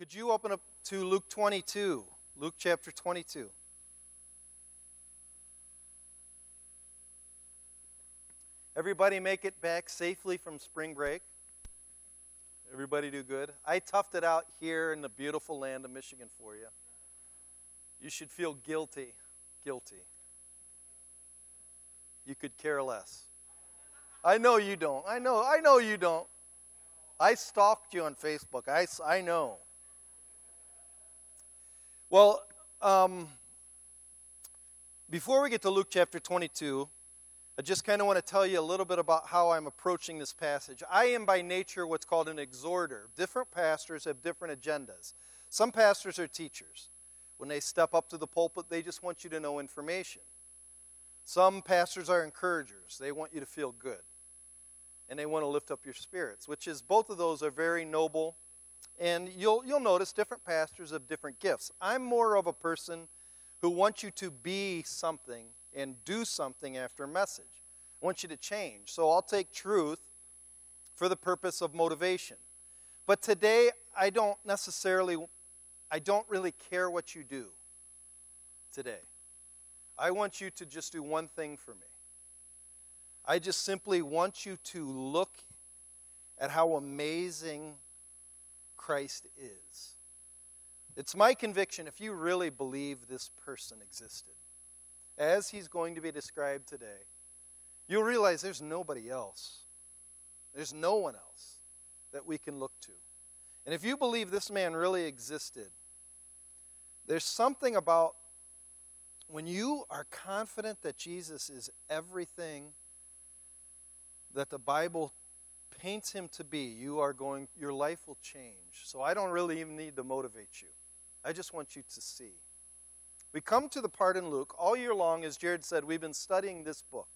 Could you open up to Luke 22? Luke chapter 22. Everybody make it back safely from spring break? Everybody do good? I toughed it out here in the beautiful land of Michigan for you. You should feel guilty. Guilty. You could care less. I know you don't. I know. I know you don't. I stalked you on Facebook. I, I know. Well, um, before we get to Luke chapter 22, I just kind of want to tell you a little bit about how I'm approaching this passage. I am by nature what's called an exhorter. Different pastors have different agendas. Some pastors are teachers. When they step up to the pulpit, they just want you to know information. Some pastors are encouragers. They want you to feel good. And they want to lift up your spirits, which is both of those are very noble and you'll, you'll notice different pastors have different gifts. I'm more of a person who wants you to be something and do something after a message. I want you to change. So I'll take truth for the purpose of motivation. But today, I don't necessarily, I don't really care what you do today. I want you to just do one thing for me. I just simply want you to look at how amazing Christ is. It's my conviction if you really believe this person existed, as he's going to be described today, you'll realize there's nobody else. There's no one else that we can look to. And if you believe this man really existed, there's something about when you are confident that Jesus is everything that the Bible paints him to be, you are going your life will change. So I don't really even need to motivate you. I just want you to see. We come to the part in Luke all year long as Jared said we've been studying this book.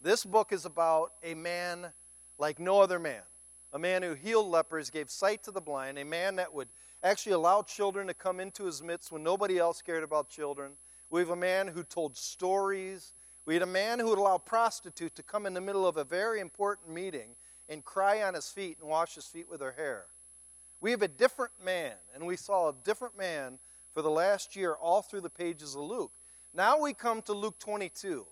This book is about a man like no other man. A man who healed lepers, gave sight to the blind, a man that would actually allow children to come into his midst when nobody else cared about children. We have a man who told stories. We had a man who would allow prostitute to come in the middle of a very important meeting and cry on his feet and wash his feet with her hair. We have a different man, and we saw a different man for the last year all through the pages of Luke. Now we come to Luke 22.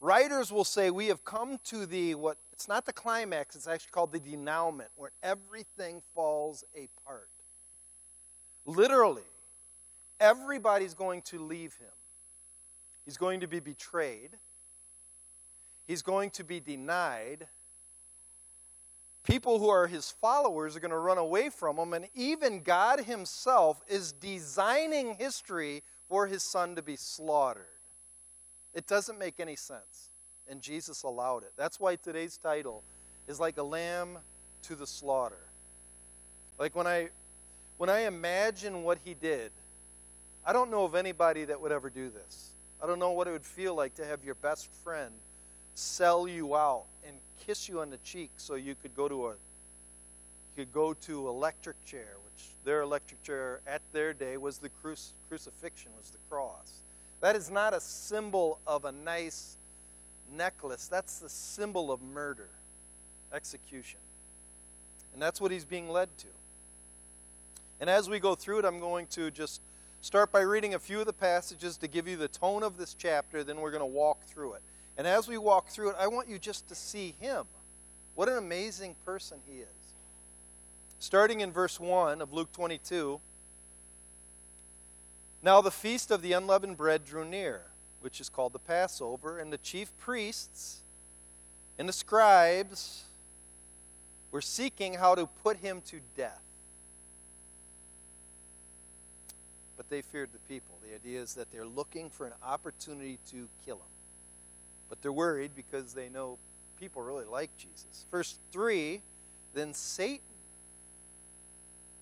Writers will say we have come to the what it's not the climax, it's actually called the denouement, where everything falls apart. Literally, everybody's going to leave him. He's going to be betrayed. He's going to be denied people who are his followers are going to run away from him, and even God himself is designing history for his son to be slaughtered. It doesn't make any sense, and Jesus allowed it. That's why today's title is like a lamb to the slaughter. Like when I when I imagine what he did, I don't know of anybody that would ever do this. I don't know what it would feel like to have your best friend sell you out and kiss you on the cheek so you could go to a you could go to electric chair, which their electric chair at their day was the cruci- crucifixion, was the cross. That is not a symbol of a nice necklace. That's the symbol of murder, execution. And that's what he's being led to. And as we go through it, I'm going to just start by reading a few of the passages to give you the tone of this chapter, then we're going to walk through it. And as we walk through it, I want you just to see him. What an amazing person he is. Starting in verse 1 of Luke 22 Now the feast of the unleavened bread drew near, which is called the Passover, and the chief priests and the scribes were seeking how to put him to death. But they feared the people. The idea is that they're looking for an opportunity to kill him. But they're worried because they know people really like Jesus. Verse 3 Then Satan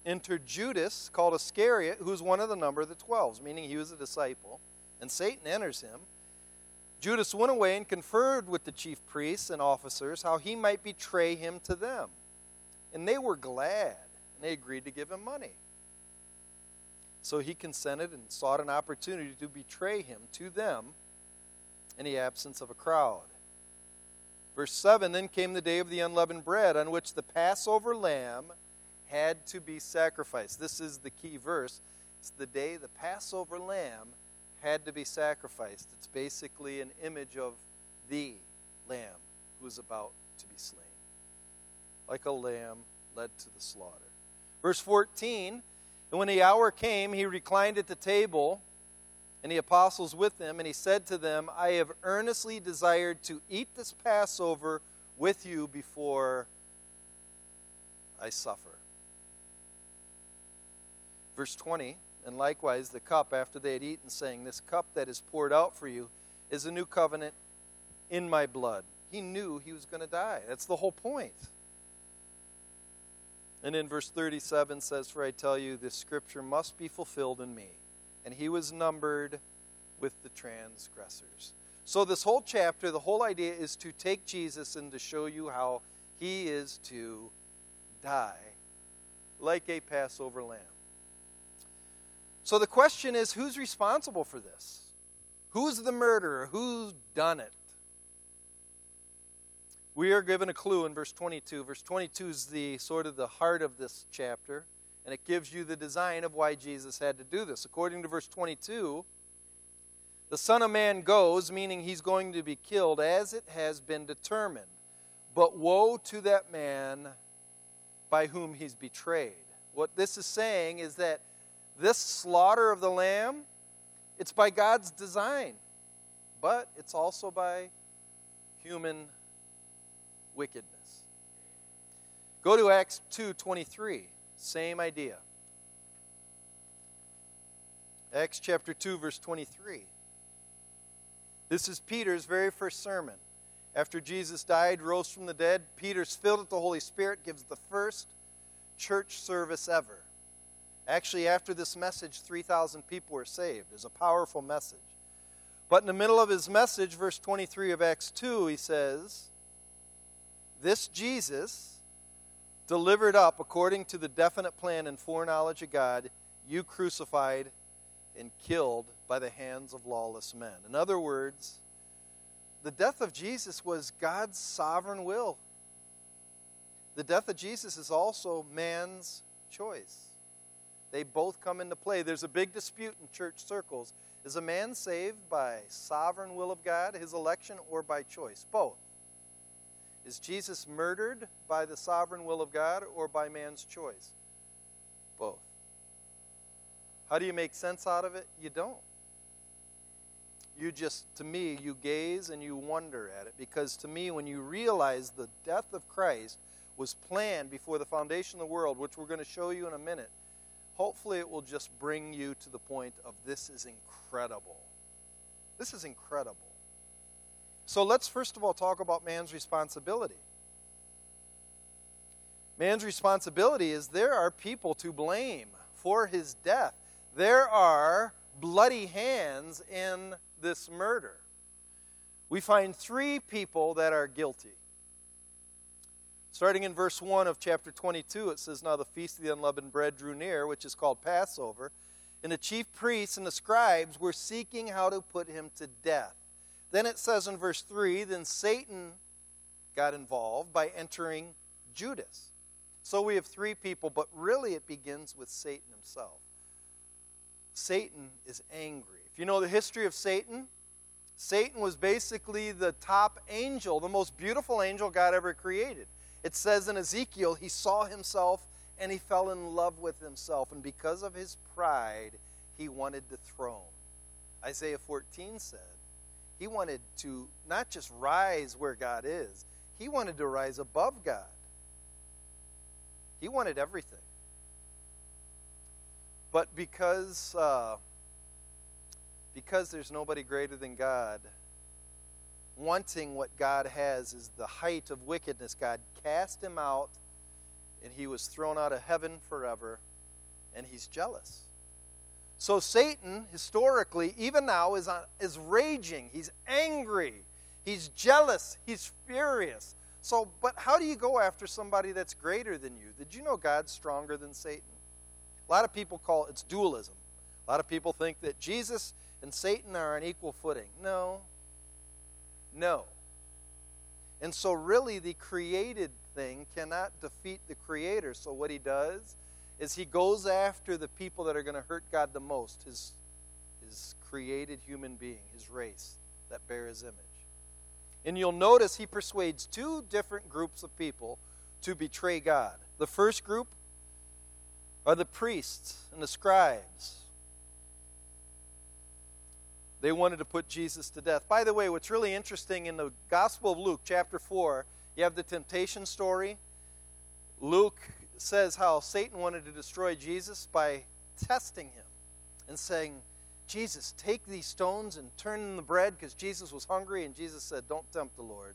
entered Judas, called Iscariot, who's one of the number of the twelve, meaning he was a disciple. And Satan enters him. Judas went away and conferred with the chief priests and officers how he might betray him to them. And they were glad, and they agreed to give him money. So he consented and sought an opportunity to betray him to them in the absence of a crowd. Verse 7 Then came the day of the unleavened bread, on which the Passover lamb had to be sacrificed. This is the key verse. It's the day the Passover lamb had to be sacrificed. It's basically an image of the lamb who is about to be slain. Like a lamb led to the slaughter. Verse 14 And when the hour came, he reclined at the table, and the apostles with him, and he said to them, I have earnestly desired to eat this Passover with you before I suffer. Verse 20 And likewise the cup after they had eaten, saying, This cup that is poured out for you is a new covenant in my blood. He knew he was going to die. That's the whole point. And in verse 37 says, For I tell you, this scripture must be fulfilled in me. And he was numbered with the transgressors. So, this whole chapter, the whole idea is to take Jesus and to show you how he is to die like a Passover lamb. So, the question is who's responsible for this? Who's the murderer? Who's done it? We are given a clue in verse 22. Verse 22 is the sort of the heart of this chapter, and it gives you the design of why Jesus had to do this. According to verse 22, the Son of Man goes, meaning he's going to be killed, as it has been determined. But woe to that man by whom he's betrayed. What this is saying is that this slaughter of the lamb, it's by God's design, but it's also by human wickedness. Go to Acts 2:23, same idea. Acts chapter 2 verse 23. This is Peter's very first sermon. After Jesus died, rose from the dead, Peter's filled with the Holy Spirit gives the first church service ever. Actually, after this message, 3,000 people were saved. It's a powerful message. But in the middle of his message, verse 23 of Acts 2, he says, this Jesus, delivered up according to the definite plan and foreknowledge of God, you crucified and killed by the hands of lawless men. In other words, the death of Jesus was God's sovereign will. The death of Jesus is also man's choice. They both come into play. There's a big dispute in church circles. Is a man saved by sovereign will of God, his election, or by choice? Both. Is Jesus murdered by the sovereign will of God or by man's choice? Both. How do you make sense out of it? You don't. You just, to me, you gaze and you wonder at it because to me, when you realize the death of Christ was planned before the foundation of the world, which we're going to show you in a minute, hopefully it will just bring you to the point of this is incredible. This is incredible. So let's first of all talk about man's responsibility. Man's responsibility is there are people to blame for his death. There are bloody hands in this murder. We find three people that are guilty. Starting in verse 1 of chapter 22, it says, Now the feast of the unleavened bread drew near, which is called Passover, and the chief priests and the scribes were seeking how to put him to death. Then it says in verse 3 then Satan got involved by entering Judas. So we have three people, but really it begins with Satan himself. Satan is angry. If you know the history of Satan, Satan was basically the top angel, the most beautiful angel God ever created. It says in Ezekiel, he saw himself and he fell in love with himself. And because of his pride, he wanted the throne. Isaiah 14 said, he wanted to not just rise where God is, he wanted to rise above God. He wanted everything. But because, uh, because there's nobody greater than God, wanting what God has is the height of wickedness. God cast him out, and he was thrown out of heaven forever, and he's jealous. So Satan, historically, even now, is, on, is raging. He's angry. He's jealous. He's furious. So, but how do you go after somebody that's greater than you? Did you know God's stronger than Satan? A lot of people call it, it's dualism. A lot of people think that Jesus and Satan are on equal footing. No. No. And so, really, the created thing cannot defeat the Creator. So, what he does is he goes after the people that are going to hurt God the most his, his created human being, his race that bear his image. And you'll notice he persuades two different groups of people to betray God. The first group are the priests and the scribes. They wanted to put Jesus to death. By the way, what's really interesting in the Gospel of Luke, chapter 4, you have the temptation story. Luke says how Satan wanted to destroy Jesus by testing him and saying, Jesus, take these stones and turn them the bread because Jesus was hungry, and Jesus said, Don't tempt the Lord.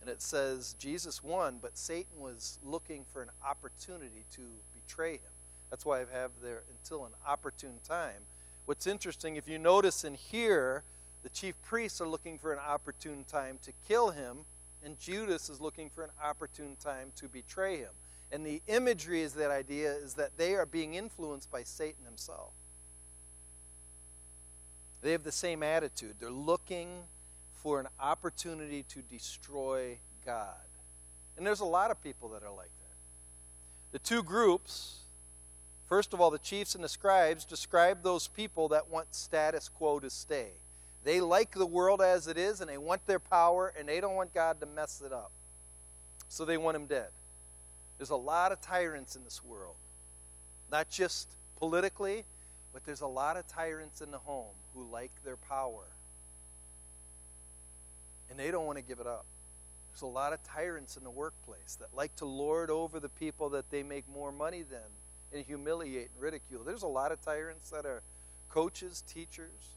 And it says Jesus won, but Satan was looking for an opportunity to betray him. That's why I have there until an opportune time. What's interesting, if you notice in here, the chief priests are looking for an opportune time to kill him, and Judas is looking for an opportune time to betray him. And the imagery is that idea is that they are being influenced by Satan himself. They have the same attitude. They're looking for an opportunity to destroy God. And there's a lot of people that are like that. The two groups, first of all, the chiefs and the scribes, describe those people that want status quo to stay. They like the world as it is and they want their power and they don't want God to mess it up. So they want him dead. There's a lot of tyrants in this world, not just politically, but there's a lot of tyrants in the home who like their power. And they don't want to give it up. There's a lot of tyrants in the workplace that like to lord over the people that they make more money than and humiliate and ridicule. There's a lot of tyrants that are coaches, teachers.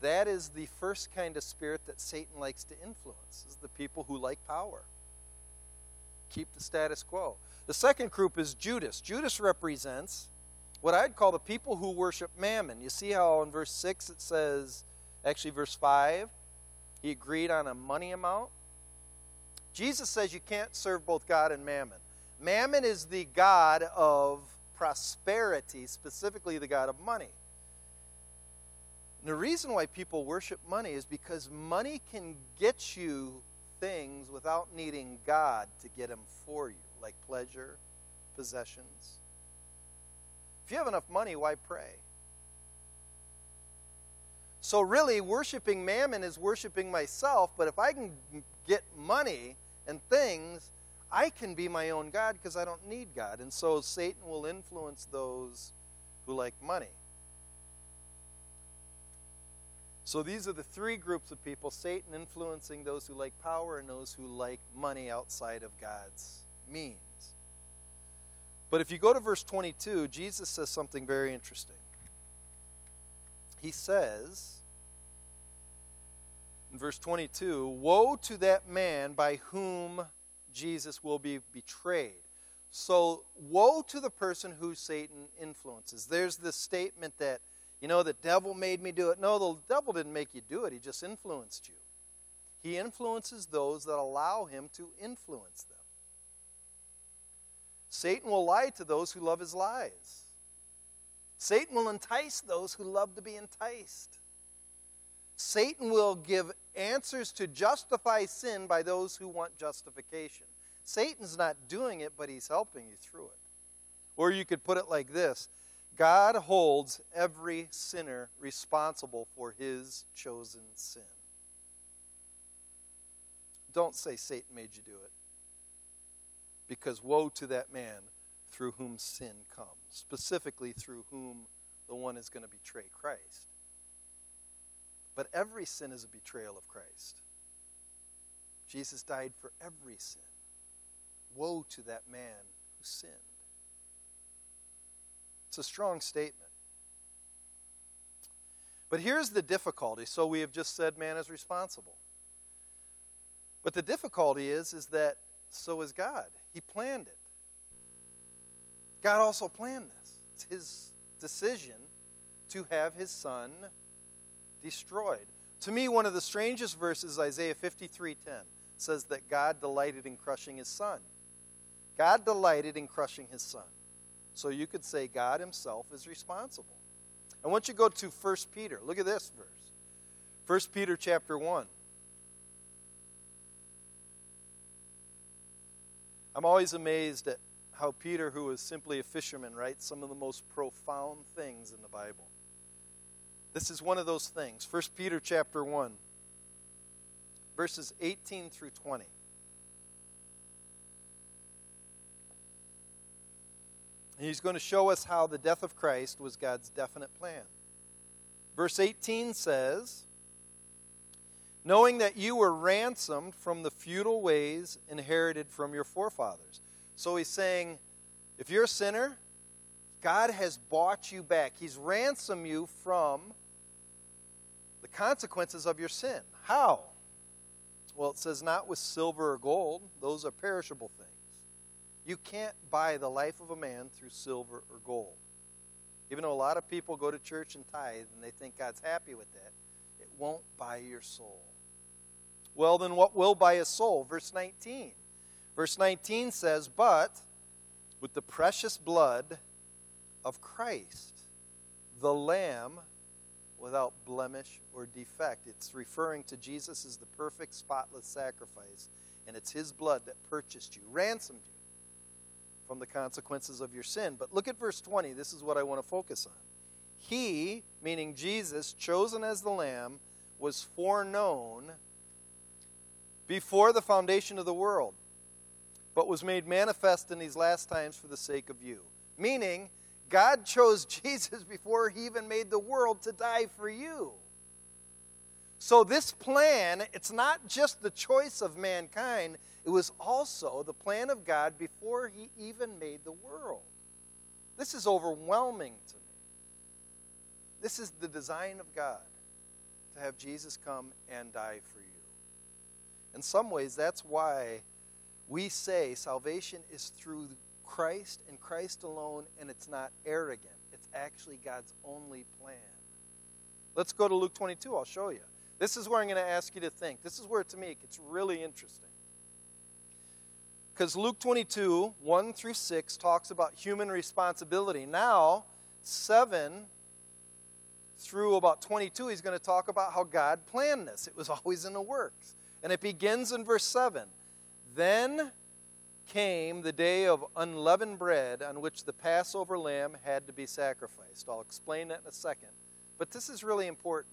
That is the first kind of spirit that Satan likes to influence, is the people who like power keep the status quo. The second group is Judas. Judas represents what I'd call the people who worship mammon. You see how in verse 6 it says, actually, verse 5, he agreed on a money amount? Jesus says you can't serve both God and mammon. Mammon is the God of prosperity, specifically the God of money. And the reason why people worship money is because money can get you things without needing God to get them for you, like pleasure, possessions. If you have enough money, why pray? So, really, worshiping mammon is worshiping myself, but if I can get money and things, I can be my own God because I don't need God. And so, Satan will influence those who like money. So these are the three groups of people Satan influencing those who like power and those who like money outside of God's means. But if you go to verse 22, Jesus says something very interesting. He says, in verse 22, Woe to that man by whom Jesus will be betrayed. So, woe to the person who Satan influences. There's this statement that you know, the devil made me do it. No, the devil didn't make you do it, he just influenced you. He influences those that allow him to influence them. Satan will lie to those who love his lies. Satan will entice those who love to be enticed. Satan will give answers to justify sin by those who want justification. Satan's not doing it, but he's helping you through it. Or you could put it like this God holds every sinner responsible for his chosen sin. Don't say Satan made you do it. Because woe to that man through whom sin comes, specifically through whom the one is going to betray Christ. But every sin is a betrayal of Christ. Jesus died for every sin. Woe to that man who sinned. It's a strong statement. But here's the difficulty. So we have just said man is responsible. But the difficulty is is that so is God. He planned it. God also planned this. It's his decision to have his son destroyed. To me one of the strangest verses Isaiah 53:10 says that God delighted in crushing his son. God delighted in crushing his son. So you could say God himself is responsible. I want you to go to 1 Peter. Look at this verse. 1 Peter chapter 1. I'm always amazed at how Peter, who was simply a fisherman, writes some of the most profound things in the Bible. This is one of those things. 1 Peter chapter 1, verses 18 through 20. He's going to show us how the death of Christ was God's definite plan. Verse 18 says, Knowing that you were ransomed from the futile ways inherited from your forefathers. So he's saying, if you're a sinner, God has bought you back. He's ransomed you from the consequences of your sin. How? Well, it says not with silver or gold, those are perishable things. You can't buy the life of a man through silver or gold. Even though a lot of people go to church and tithe and they think God's happy with that, it won't buy your soul. Well, then what will buy a soul? Verse 19. Verse 19 says, But with the precious blood of Christ, the Lamb without blemish or defect. It's referring to Jesus as the perfect, spotless sacrifice, and it's His blood that purchased you, ransomed you from the consequences of your sin. But look at verse 20. This is what I want to focus on. He, meaning Jesus, chosen as the Lamb, was foreknown before the foundation of the world, but was made manifest in these last times for the sake of you. Meaning, God chose Jesus before he even made the world to die for you. So, this plan, it's not just the choice of mankind, it was also the plan of God before He even made the world. This is overwhelming to me. This is the design of God to have Jesus come and die for you. In some ways, that's why we say salvation is through Christ and Christ alone, and it's not arrogant. It's actually God's only plan. Let's go to Luke 22. I'll show you. This is where I'm going to ask you to think. This is where, to me, it gets really interesting. Because Luke 22, 1 through 6, talks about human responsibility. Now, 7 through about 22, he's going to talk about how God planned this. It was always in the works. And it begins in verse 7. Then came the day of unleavened bread on which the Passover lamb had to be sacrificed. I'll explain that in a second. But this is really important.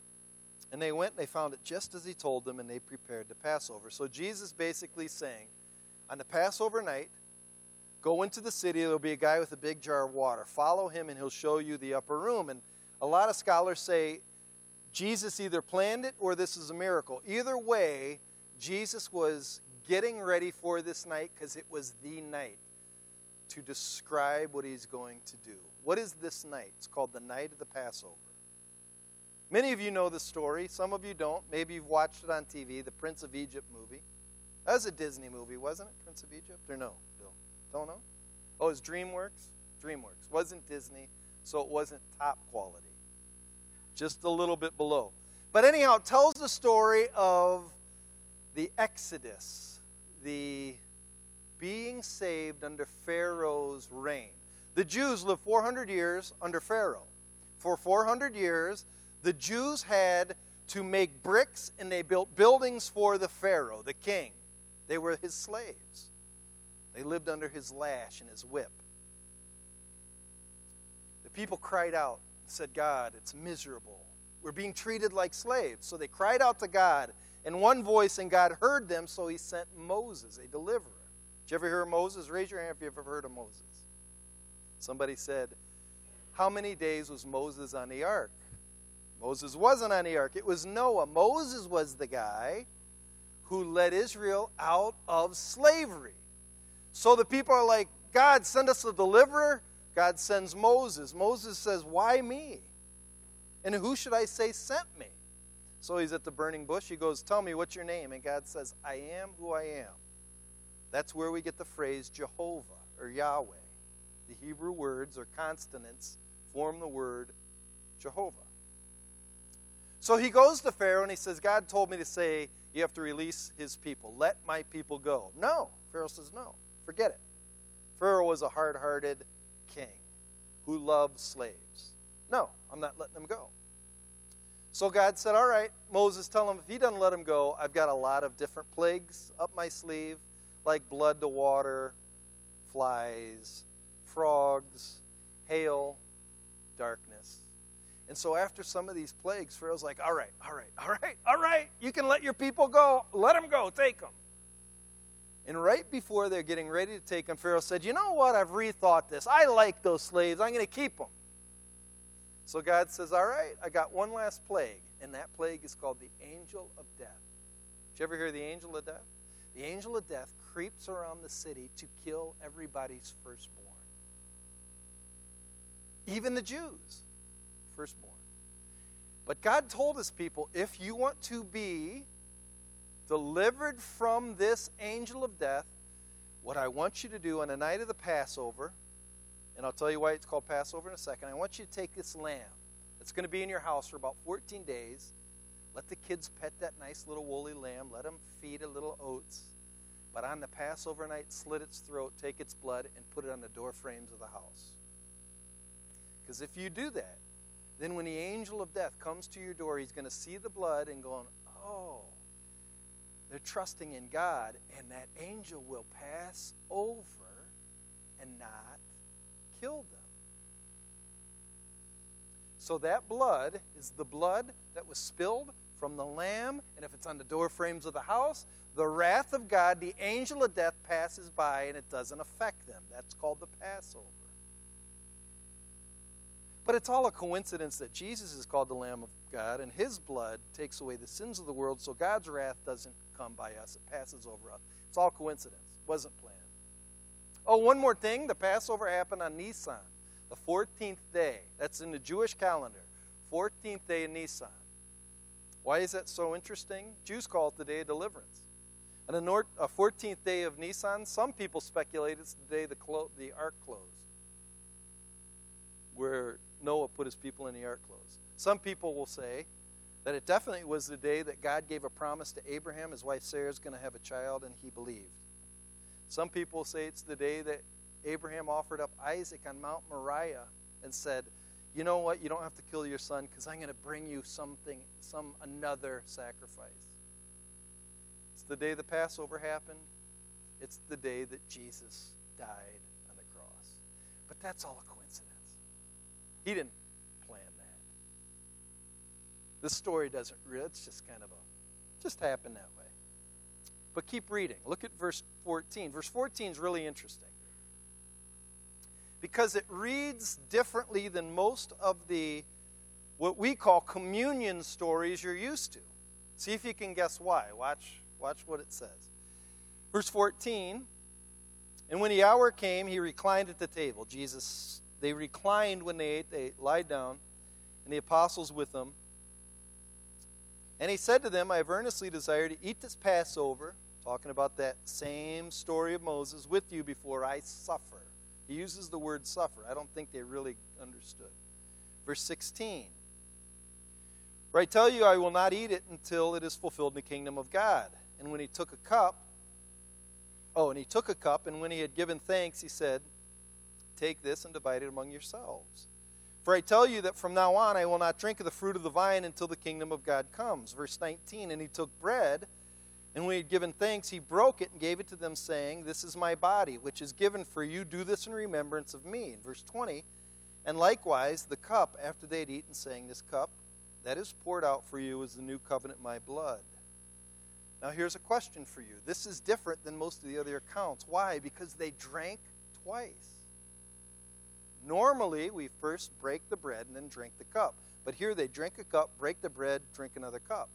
And they went and they found it just as he told them, and they prepared the Passover. So Jesus basically saying, on the Passover night, go into the city, there'll be a guy with a big jar of water. Follow him, and he'll show you the upper room. And a lot of scholars say Jesus either planned it or this is a miracle. Either way, Jesus was getting ready for this night because it was the night to describe what he's going to do. What is this night? It's called the night of the Passover. Many of you know the story. Some of you don't. Maybe you've watched it on TV, the Prince of Egypt movie. That was a Disney movie, wasn't it? Prince of Egypt? Or no, Bill? Don't know? Oh, it was DreamWorks? DreamWorks. Wasn't Disney, so it wasn't top quality. Just a little bit below. But anyhow, it tells the story of the Exodus, the being saved under Pharaoh's reign. The Jews lived 400 years under Pharaoh. For 400 years, the Jews had to make bricks and they built buildings for the Pharaoh, the king. They were his slaves. They lived under his lash and his whip. The people cried out and said, God, it's miserable. We're being treated like slaves. So they cried out to God in one voice, and God heard them, so he sent Moses, a deliverer. Did you ever hear of Moses? Raise your hand if you've ever heard of Moses. Somebody said, How many days was Moses on the ark? Moses wasn't on the ark, it was Noah. Moses was the guy who led Israel out of slavery. So the people are like, God, send us a deliverer. God sends Moses. Moses says, Why me? And who should I say sent me? So he's at the burning bush. He goes, Tell me, what's your name? And God says, I am who I am. That's where we get the phrase Jehovah or Yahweh. The Hebrew words or consonants form the word Jehovah. So he goes to Pharaoh and he says, God told me to say you have to release his people. Let my people go. No. Pharaoh says, no. Forget it. Pharaoh was a hard hearted king who loved slaves. No, I'm not letting them go. So God said, All right, Moses, tell him if he doesn't let him go, I've got a lot of different plagues up my sleeve, like blood to water, flies, frogs, hail, darkness. And so after some of these plagues, Pharaoh's like, All right, all right, all right, all right, you can let your people go. Let them go, take them. And right before they're getting ready to take them, Pharaoh said, You know what? I've rethought this. I like those slaves. I'm going to keep them. So God says, All right, I got one last plague, and that plague is called the angel of death. Did you ever hear the angel of death? The angel of death creeps around the city to kill everybody's firstborn, even the Jews, firstborn. But God told his people if you want to be delivered from this angel of death, what I want you to do on the night of the Passover, and I'll tell you why it's called Passover in a second. I want you to take this lamb. It's going to be in your house for about 14 days. Let the kids pet that nice little woolly lamb. Let them feed it little oats. But on the Passover night, slit its throat, take its blood, and put it on the door frames of the house. Because if you do that, then when the angel of death comes to your door, he's going to see the blood and going, oh, they're trusting in God, and that angel will pass over and not kill them. So that blood is the blood that was spilled from the lamb, and if it's on the door frames of the house, the wrath of God, the angel of death, passes by and it doesn't affect them. That's called the Passover. But it's all a coincidence that Jesus is called the Lamb of God, and his blood takes away the sins of the world, so God's wrath doesn't come by us, it passes over us. It's all coincidence, it wasn't planned. Oh, one more thing the Passover happened on Nisan, the 14th day. That's in the Jewish calendar, 14th day of Nisan. Why is that so interesting? Jews call it the day of deliverance. On the 14th uh, day of Nisan, some people speculate it's the day the, the ark closed, where Noah put his people in the ark closed. Some people will say that it definitely was the day that God gave a promise to Abraham, his wife Sarah is going to have a child, and he believed. Some people say it's the day that Abraham offered up Isaac on Mount Moriah and said, "You know what? You don't have to kill your son because I'm going to bring you something, some another sacrifice." It's the day the Passover happened. It's the day that Jesus died on the cross. But that's all a coincidence. He didn't plan that. This story doesn't. It's just kind of a, just happened that way. But keep reading. Look at verse 14. Verse 14 is really interesting because it reads differently than most of the what we call communion stories you're used to. See if you can guess why. Watch, watch what it says. Verse 14 And when the hour came, he reclined at the table. Jesus, they reclined when they ate, they lied down, and the apostles with them. And he said to them, I have earnestly desired to eat this Passover, talking about that same story of Moses, with you before I suffer. He uses the word suffer. I don't think they really understood. Verse 16. For I tell you, I will not eat it until it is fulfilled in the kingdom of God. And when he took a cup, oh, and he took a cup, and when he had given thanks, he said, Take this and divide it among yourselves. For I tell you that from now on I will not drink of the fruit of the vine until the kingdom of God comes. Verse 19 And he took bread, and when he had given thanks, he broke it and gave it to them, saying, This is my body, which is given for you. Do this in remembrance of me. In verse 20 And likewise the cup, after they had eaten, saying, This cup that is poured out for you is the new covenant, my blood. Now here's a question for you. This is different than most of the other accounts. Why? Because they drank twice. Normally, we first break the bread and then drink the cup. But here they drink a cup, break the bread, drink another cup.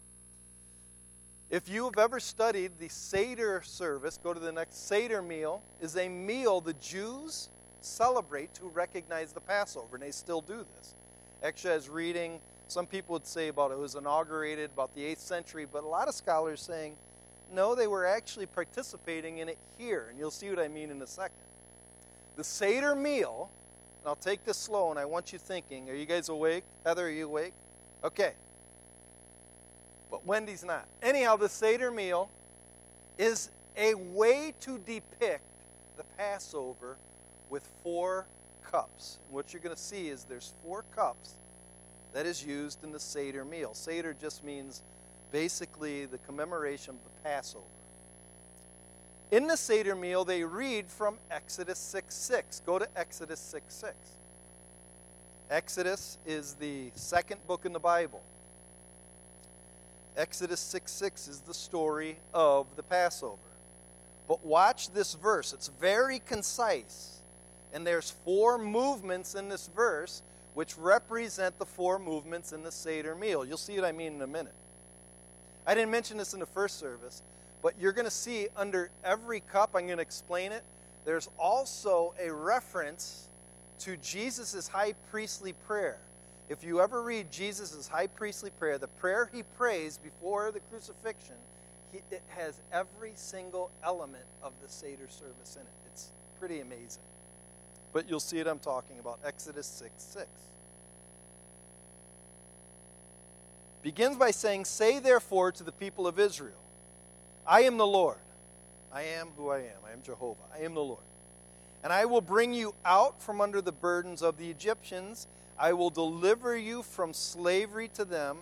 If you have ever studied the Seder service, go to the next Seder meal, is a meal the Jews celebrate to recognize the Passover, and they still do this. Actually, I was reading, some people would say about it was inaugurated about the 8th century, but a lot of scholars saying No, they were actually participating in it here, and you'll see what I mean in a second. The Seder meal, I'll take this slow and I want you thinking. Are you guys awake? Heather, are you awake? Okay. But Wendy's not. Anyhow, the Seder meal is a way to depict the Passover with four cups. And what you're going to see is there's four cups that is used in the Seder meal. Seder just means basically the commemoration of the Passover. In the Seder meal, they read from Exodus 6 6. Go to Exodus 6 6. Exodus is the second book in the Bible. Exodus 6 6 is the story of the Passover. But watch this verse, it's very concise. And there's four movements in this verse which represent the four movements in the Seder meal. You'll see what I mean in a minute. I didn't mention this in the first service, but you're going to see under every cup, I'm going to explain it. There's also a reference to Jesus' high priestly prayer. If you ever read Jesus' high priestly prayer, the prayer he prays before the crucifixion, he, it has every single element of the Seder service in it. It's pretty amazing. But you'll see it I'm talking about Exodus 6 6. Begins by saying, Say therefore to the people of Israel, I am the Lord. I am who I am. I am Jehovah. I am the Lord. And I will bring you out from under the burdens of the Egyptians. I will deliver you from slavery to them.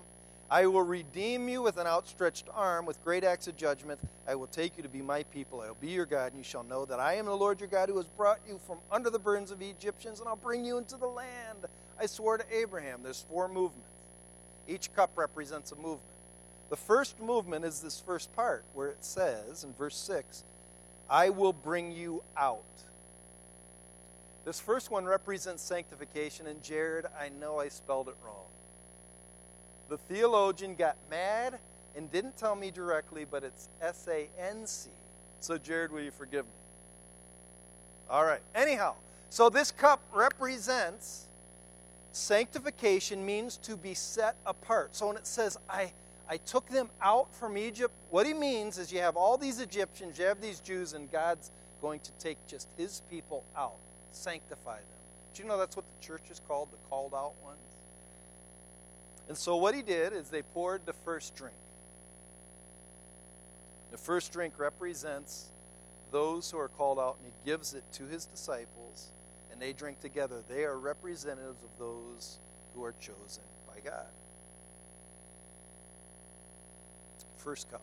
I will redeem you with an outstretched arm, with great acts of judgment. I will take you to be my people. I will be your God, and you shall know that I am the Lord your God who has brought you from under the burdens of the Egyptians, and I'll bring you into the land I swore to Abraham. There's four movements. Each cup represents a movement. The first movement is this first part where it says in verse 6, I will bring you out. This first one represents sanctification, and Jared, I know I spelled it wrong. The theologian got mad and didn't tell me directly, but it's S A N C. So, Jared, will you forgive me? All right. Anyhow, so this cup represents sanctification, means to be set apart. So, when it says, I, I took them out from Egypt, what he means is you have all these Egyptians, you have these Jews, and God's going to take just his people out sanctify them. Do you know that's what the church is called, the called out ones? And so what he did is they poured the first drink. The first drink represents those who are called out, and he gives it to his disciples, and they drink together. They are representatives of those who are chosen by God. First cup.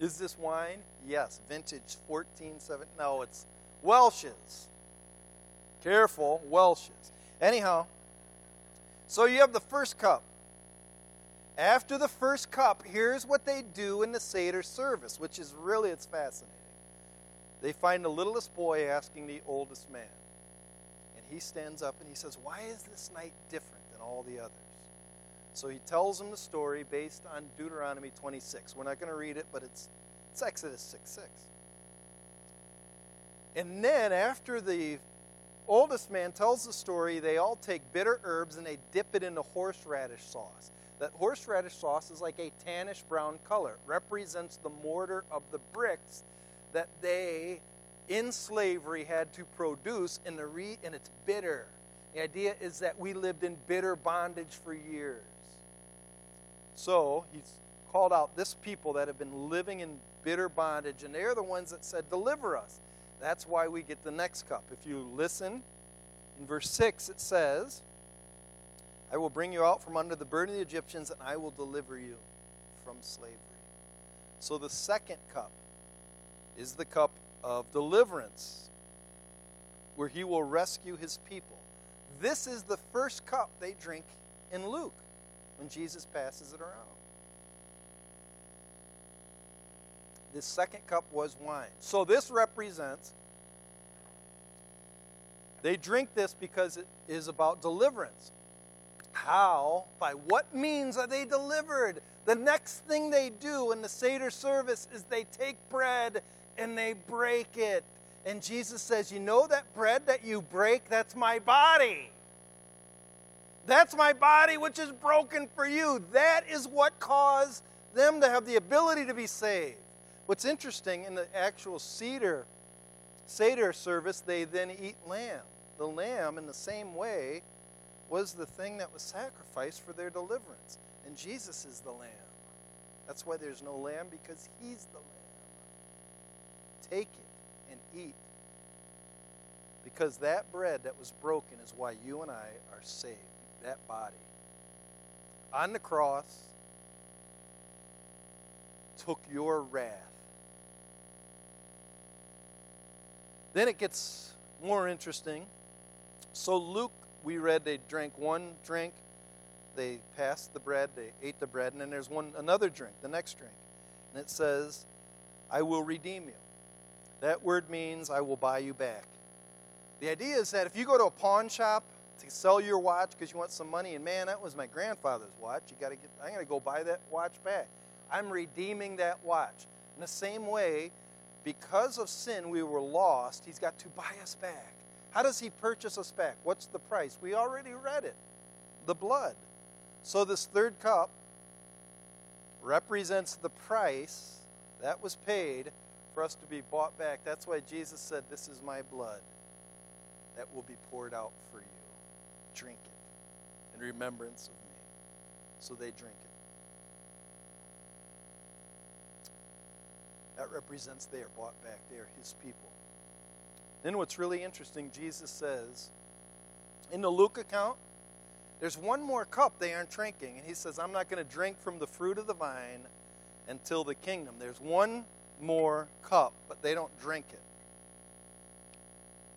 Is this wine? Yes. Vintage 14, 7. No, it's Welch's. Careful, Welch's. Anyhow, so you have the first cup. After the first cup, here's what they do in the Seder service, which is really it's fascinating. They find the littlest boy asking the oldest man. And he stands up and he says, Why is this night different than all the others? So he tells him the story based on Deuteronomy 26. We're not going to read it, but it's, it's Exodus 6 6. And then after the oldest man tells the story, they all take bitter herbs and they dip it into horseradish sauce. That horseradish sauce is like a tannish brown color. It represents the mortar of the bricks that they, in slavery, had to produce, and, the re- and it's bitter. The idea is that we lived in bitter bondage for years. So he's called out this people that have been living in bitter bondage, and they're the ones that said, Deliver us. That's why we get the next cup. If you listen, in verse 6 it says, I will bring you out from under the burden of the Egyptians, and I will deliver you from slavery. So the second cup is the cup of deliverance, where he will rescue his people. This is the first cup they drink in Luke when Jesus passes it around. This second cup was wine. So this represents, they drink this because it is about deliverance. How, by what means are they delivered? The next thing they do in the Seder service is they take bread and they break it. And Jesus says, You know that bread that you break? That's my body. That's my body, which is broken for you. That is what caused them to have the ability to be saved. What's interesting, in the actual Seder, Seder service, they then eat lamb. The lamb, in the same way, was the thing that was sacrificed for their deliverance. And Jesus is the lamb. That's why there's no lamb, because he's the lamb. Take it and eat. Because that bread that was broken is why you and I are saved. That body. On the cross, took your wrath. Then it gets more interesting. So, Luke, we read they drank one drink, they passed the bread, they ate the bread, and then there's one another drink, the next drink. And it says, I will redeem you. That word means I will buy you back. The idea is that if you go to a pawn shop to sell your watch because you want some money, and man, that was my grandfather's watch, you got to get. I'm going to go buy that watch back. I'm redeeming that watch. In the same way, because of sin, we were lost. He's got to buy us back. How does he purchase us back? What's the price? We already read it the blood. So, this third cup represents the price that was paid for us to be bought back. That's why Jesus said, This is my blood that will be poured out for you. Drink it in remembrance of me. So they drink it. That represents they are bought back. They are his people. Then what's really interesting, Jesus says, in the Luke account, there's one more cup they aren't drinking. And he says, I'm not going to drink from the fruit of the vine until the kingdom. There's one more cup, but they don't drink it.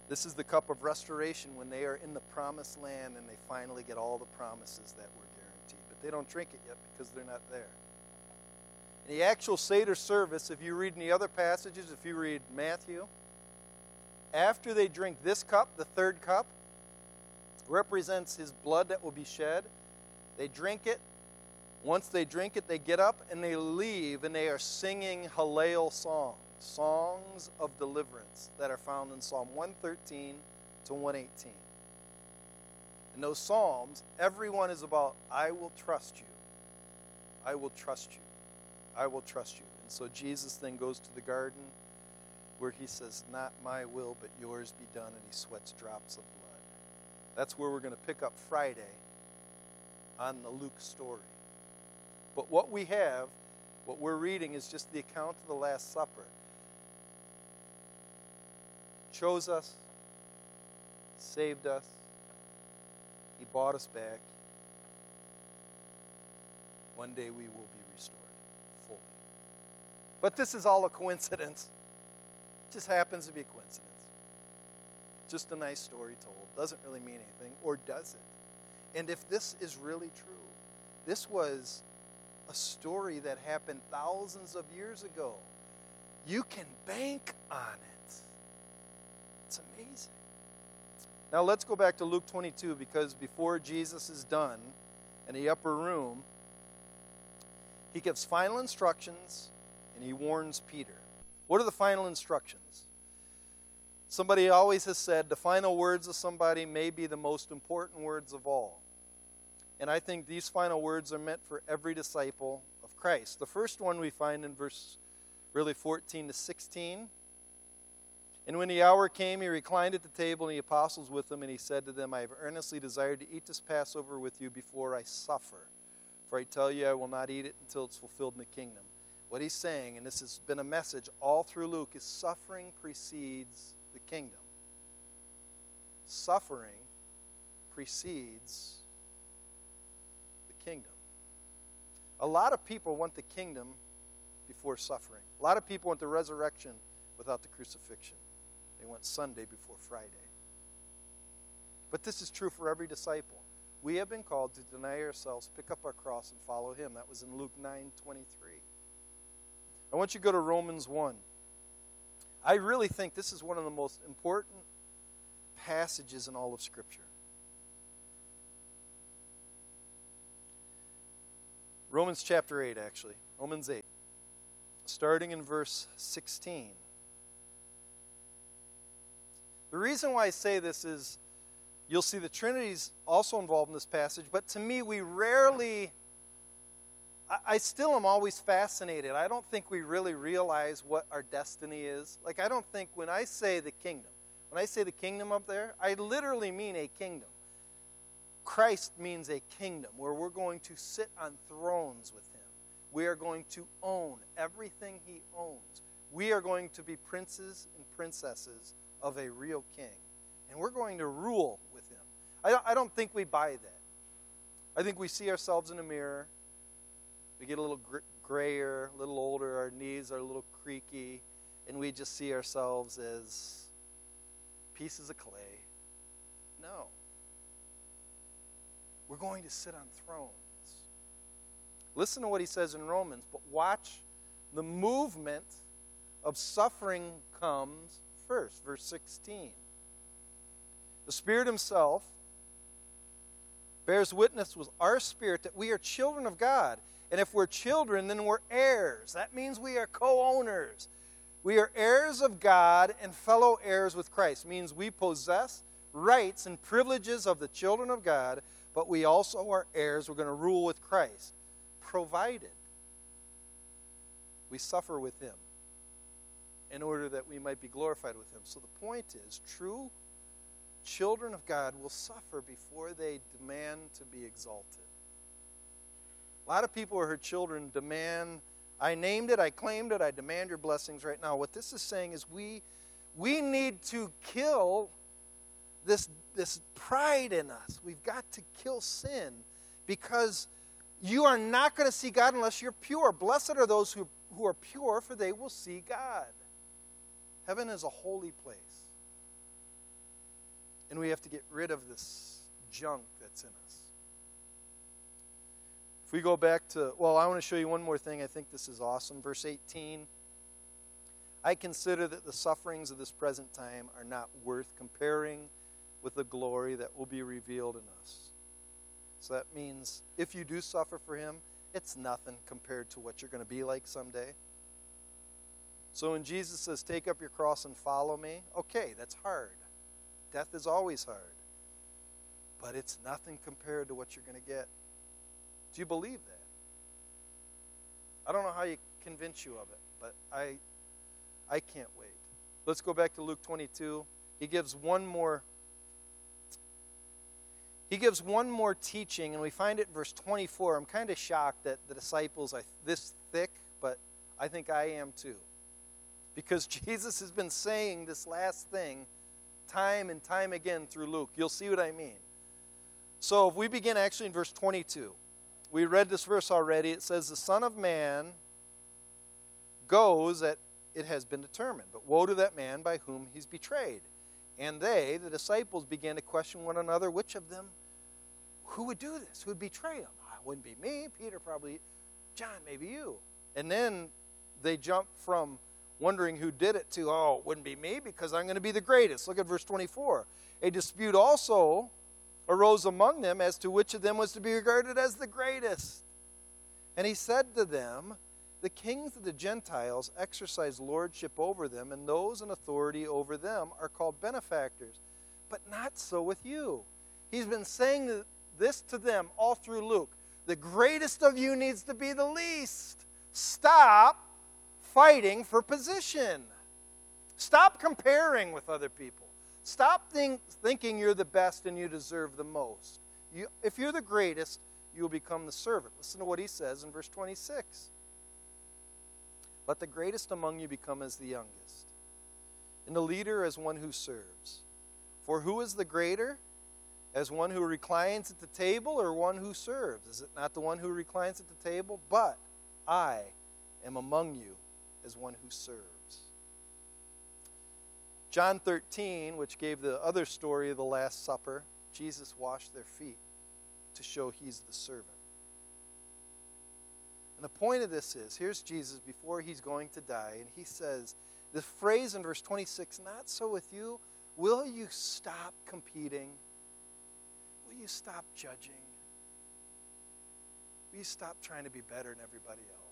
This is the cup of restoration when they are in the promised land and they finally get all the promises that were guaranteed. But they don't drink it yet because they're not there. In the actual Seder service, if you read the other passages, if you read Matthew, after they drink this cup, the third cup, represents his blood that will be shed. They drink it. Once they drink it, they get up and they leave and they are singing Hallel songs songs of deliverance that are found in Psalm 113 to 118. In those Psalms, everyone is about, I will trust you. I will trust you. I will trust you. And so Jesus then goes to the garden where he says, Not my will, but yours be done, and he sweats drops of blood. That's where we're going to pick up Friday on the Luke story. But what we have, what we're reading, is just the account of the Last Supper chose us, saved us, He bought us back. One day we will be restored fully. But this is all a coincidence. It just happens to be a coincidence. Just a nice story told. Doesn't really mean anything, or does it? And if this is really true, this was a story that happened thousands of years ago. You can bank on it. It's amazing. Now let's go back to Luke 22 because before Jesus is done in the upper room, he gives final instructions and he warns Peter. What are the final instructions? Somebody always has said the final words of somebody may be the most important words of all. And I think these final words are meant for every disciple of Christ. The first one we find in verse really 14 to 16. And when the hour came, he reclined at the table and the apostles with him, and he said to them, I have earnestly desired to eat this Passover with you before I suffer. For I tell you, I will not eat it until it's fulfilled in the kingdom. What he's saying, and this has been a message all through Luke, is suffering precedes the kingdom. Suffering precedes the kingdom. A lot of people want the kingdom before suffering. A lot of people want the resurrection without the crucifixion. They went Sunday before Friday. But this is true for every disciple. We have been called to deny ourselves, pick up our cross, and follow him. That was in Luke 9 23. I want you to go to Romans 1. I really think this is one of the most important passages in all of Scripture. Romans chapter 8, actually. Romans 8. Starting in verse 16. The reason why I say this is you'll see the Trinity's also involved in this passage, but to me, we rarely I, I still am always fascinated. I don't think we really realize what our destiny is. Like, I don't think when I say the kingdom, when I say the kingdom up there, I literally mean a kingdom. Christ means a kingdom where we're going to sit on thrones with him. We are going to own everything he owns. We are going to be princes and princesses of a real king. And we're going to rule with him. I I don't think we buy that. I think we see ourselves in a mirror. We get a little gr- grayer, a little older, our knees are a little creaky, and we just see ourselves as pieces of clay. No. We're going to sit on thrones. Listen to what he says in Romans, but watch the movement of suffering comes first. Verse 16. The Spirit Himself bears witness with our spirit that we are children of God. And if we're children, then we're heirs. That means we are co owners. We are heirs of God and fellow heirs with Christ. It means we possess rights and privileges of the children of God, but we also are heirs. We're going to rule with Christ, provided we suffer with Him in order that we might be glorified with Him. So the point is true children of God will suffer before they demand to be exalted. A lot of people are her children demand, I named it, I claimed it, I demand your blessings right now. What this is saying is we we need to kill this this pride in us. We've got to kill sin because you are not going to see God unless you're pure. Blessed are those who, who are pure, for they will see God. Heaven is a holy place. And we have to get rid of this junk that's in us. If we go back to, well, I want to show you one more thing. I think this is awesome. Verse 18. I consider that the sufferings of this present time are not worth comparing with the glory that will be revealed in us. So that means if you do suffer for him, it's nothing compared to what you're going to be like someday. So when Jesus says, Take up your cross and follow me, okay, that's hard. Death is always hard. But it's nothing compared to what you're going to get. Do you believe that? I don't know how you convince you of it, but I I can't wait. Let's go back to Luke 22. He gives one more he gives one more teaching, and we find it in verse 24. I'm kind of shocked that the disciples are this thick, but I think I am too. Because Jesus has been saying this last thing time and time again through Luke. You'll see what I mean. So if we begin actually in verse 22, we read this verse already. It says, The Son of Man goes that it has been determined, but woe to that man by whom he's betrayed. And they, the disciples, began to question one another which of them, who would do this? Who would betray him? Oh, it wouldn't be me. Peter probably, John, maybe you. And then they jump from wondering who did it to, oh, it wouldn't be me because I'm going to be the greatest. Look at verse 24. A dispute also arose among them as to which of them was to be regarded as the greatest. And he said to them, The kings of the Gentiles exercise lordship over them, and those in authority over them are called benefactors. But not so with you. He's been saying this to them all through Luke. The greatest of you needs to be the least. Stop fighting for position. Stop comparing with other people. Stop think, thinking you're the best and you deserve the most. You, if you're the greatest, you will become the servant. Listen to what he says in verse 26. Let the greatest among you become as the youngest, and the leader as one who serves. For who is the greater? As one who reclines at the table or one who serves? Is it not the one who reclines at the table? But I am among you as one who serves. John 13, which gave the other story of the Last Supper, Jesus washed their feet to show he's the servant. And the point of this is here's Jesus before he's going to die, and he says, the phrase in verse 26, not so with you. Will you stop competing? Will you stop judging? Will you stop trying to be better than everybody else?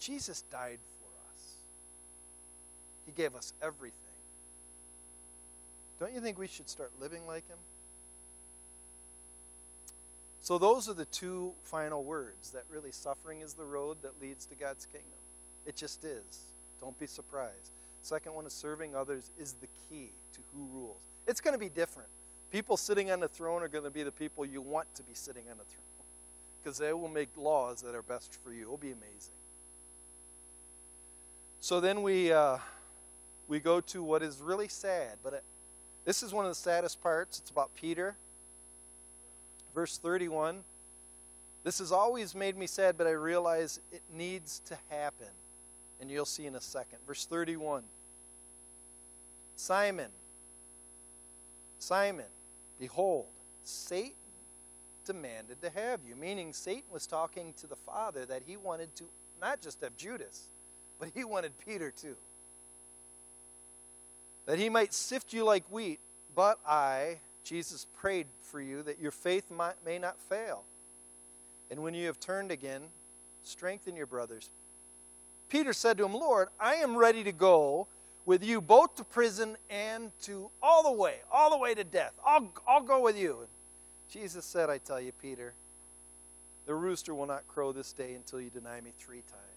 Jesus died for us, He gave us everything. Don't you think we should start living like Him? So, those are the two final words that really suffering is the road that leads to God's kingdom. It just is. Don't be surprised. Second one is serving others is the key to who rules. It's going to be different. People sitting on the throne are going to be the people you want to be sitting on the throne because they will make laws that are best for you. It'll be amazing. So then we uh, we go to what is really sad, but it, this is one of the saddest parts. It's about Peter. Verse 31. This has always made me sad, but I realize it needs to happen. And you'll see in a second. Verse 31. Simon, Simon, behold, Satan demanded to have you. Meaning, Satan was talking to the Father that he wanted to not just have Judas, but he wanted Peter too. That he might sift you like wheat, but I, Jesus, prayed for you that your faith might, may not fail. And when you have turned again, strengthen your brothers. Peter said to him, Lord, I am ready to go with you both to prison and to all the way, all the way to death. I'll, I'll go with you. And Jesus said, I tell you, Peter, the rooster will not crow this day until you deny me three times.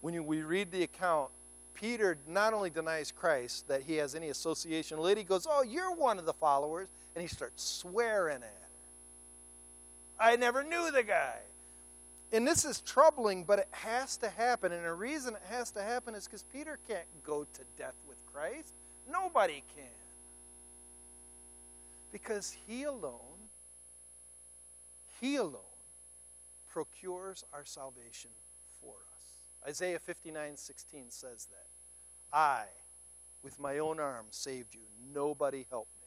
When you, we read the account, Peter not only denies Christ that he has any association with it, he goes, Oh, you're one of the followers. And he starts swearing at her. I never knew the guy. And this is troubling, but it has to happen. And the reason it has to happen is because Peter can't go to death with Christ. Nobody can. Because he alone, he alone procures our salvation. Isaiah 59 16 says that. I, with my own arm, saved you. Nobody helped me.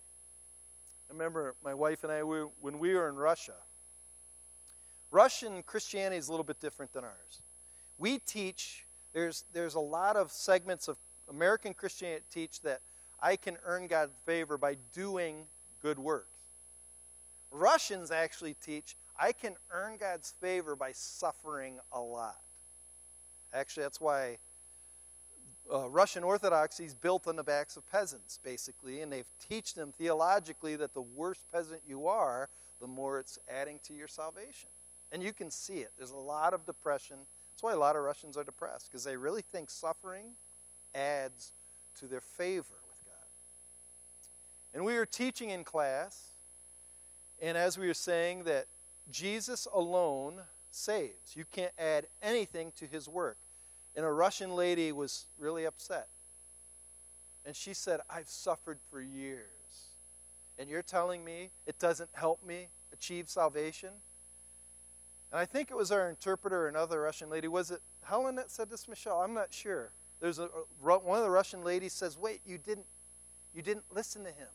I remember my wife and I, when we were in Russia, Russian Christianity is a little bit different than ours. We teach, there's, there's a lot of segments of American Christianity teach that I can earn God's favor by doing good works. Russians actually teach I can earn God's favor by suffering a lot. Actually, that's why uh, Russian Orthodoxy is built on the backs of peasants, basically, and they've teach them theologically that the worse peasant you are, the more it's adding to your salvation. And you can see it. There's a lot of depression. That's why a lot of Russians are depressed, because they really think suffering adds to their favor with God. And we were teaching in class, and as we were saying, that Jesus alone saves. You can't add anything to his work. And a Russian lady was really upset. And she said, I've suffered for years. And you're telling me it doesn't help me achieve salvation? And I think it was our interpreter, another Russian lady. Was it Helen that said this, Michelle? I'm not sure. There's a, one of the Russian ladies says, "Wait, you didn't, you didn't listen to him."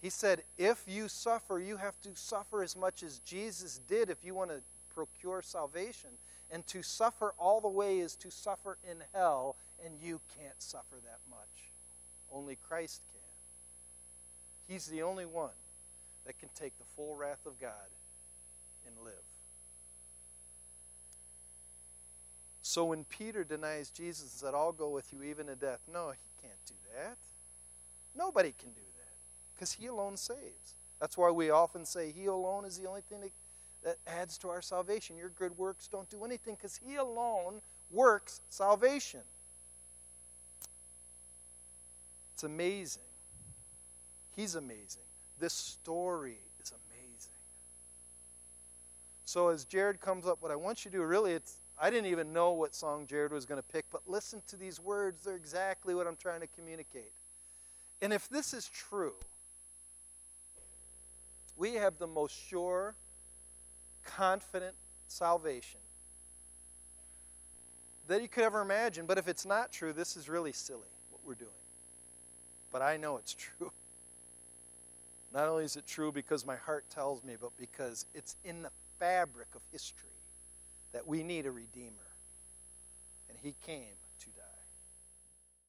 He said, "If you suffer, you have to suffer as much as Jesus did if you want to procure salvation. And to suffer all the way is to suffer in hell, and you can't suffer that much. Only Christ can. He's the only one that can take the full wrath of God and live." So when Peter denies Jesus and said, I'll go with you even to death, no, he can't do that. Nobody can do that because he alone saves. That's why we often say he alone is the only thing that, that adds to our salvation. Your good works don't do anything because he alone works salvation. It's amazing. He's amazing. This story is amazing. So as Jared comes up, what I want you to do really, it's I didn't even know what song Jared was going to pick, but listen to these words. They're exactly what I'm trying to communicate. And if this is true, we have the most sure, confident salvation that you could ever imagine. But if it's not true, this is really silly what we're doing. But I know it's true. Not only is it true because my heart tells me, but because it's in the fabric of history that we need a Redeemer. And He came.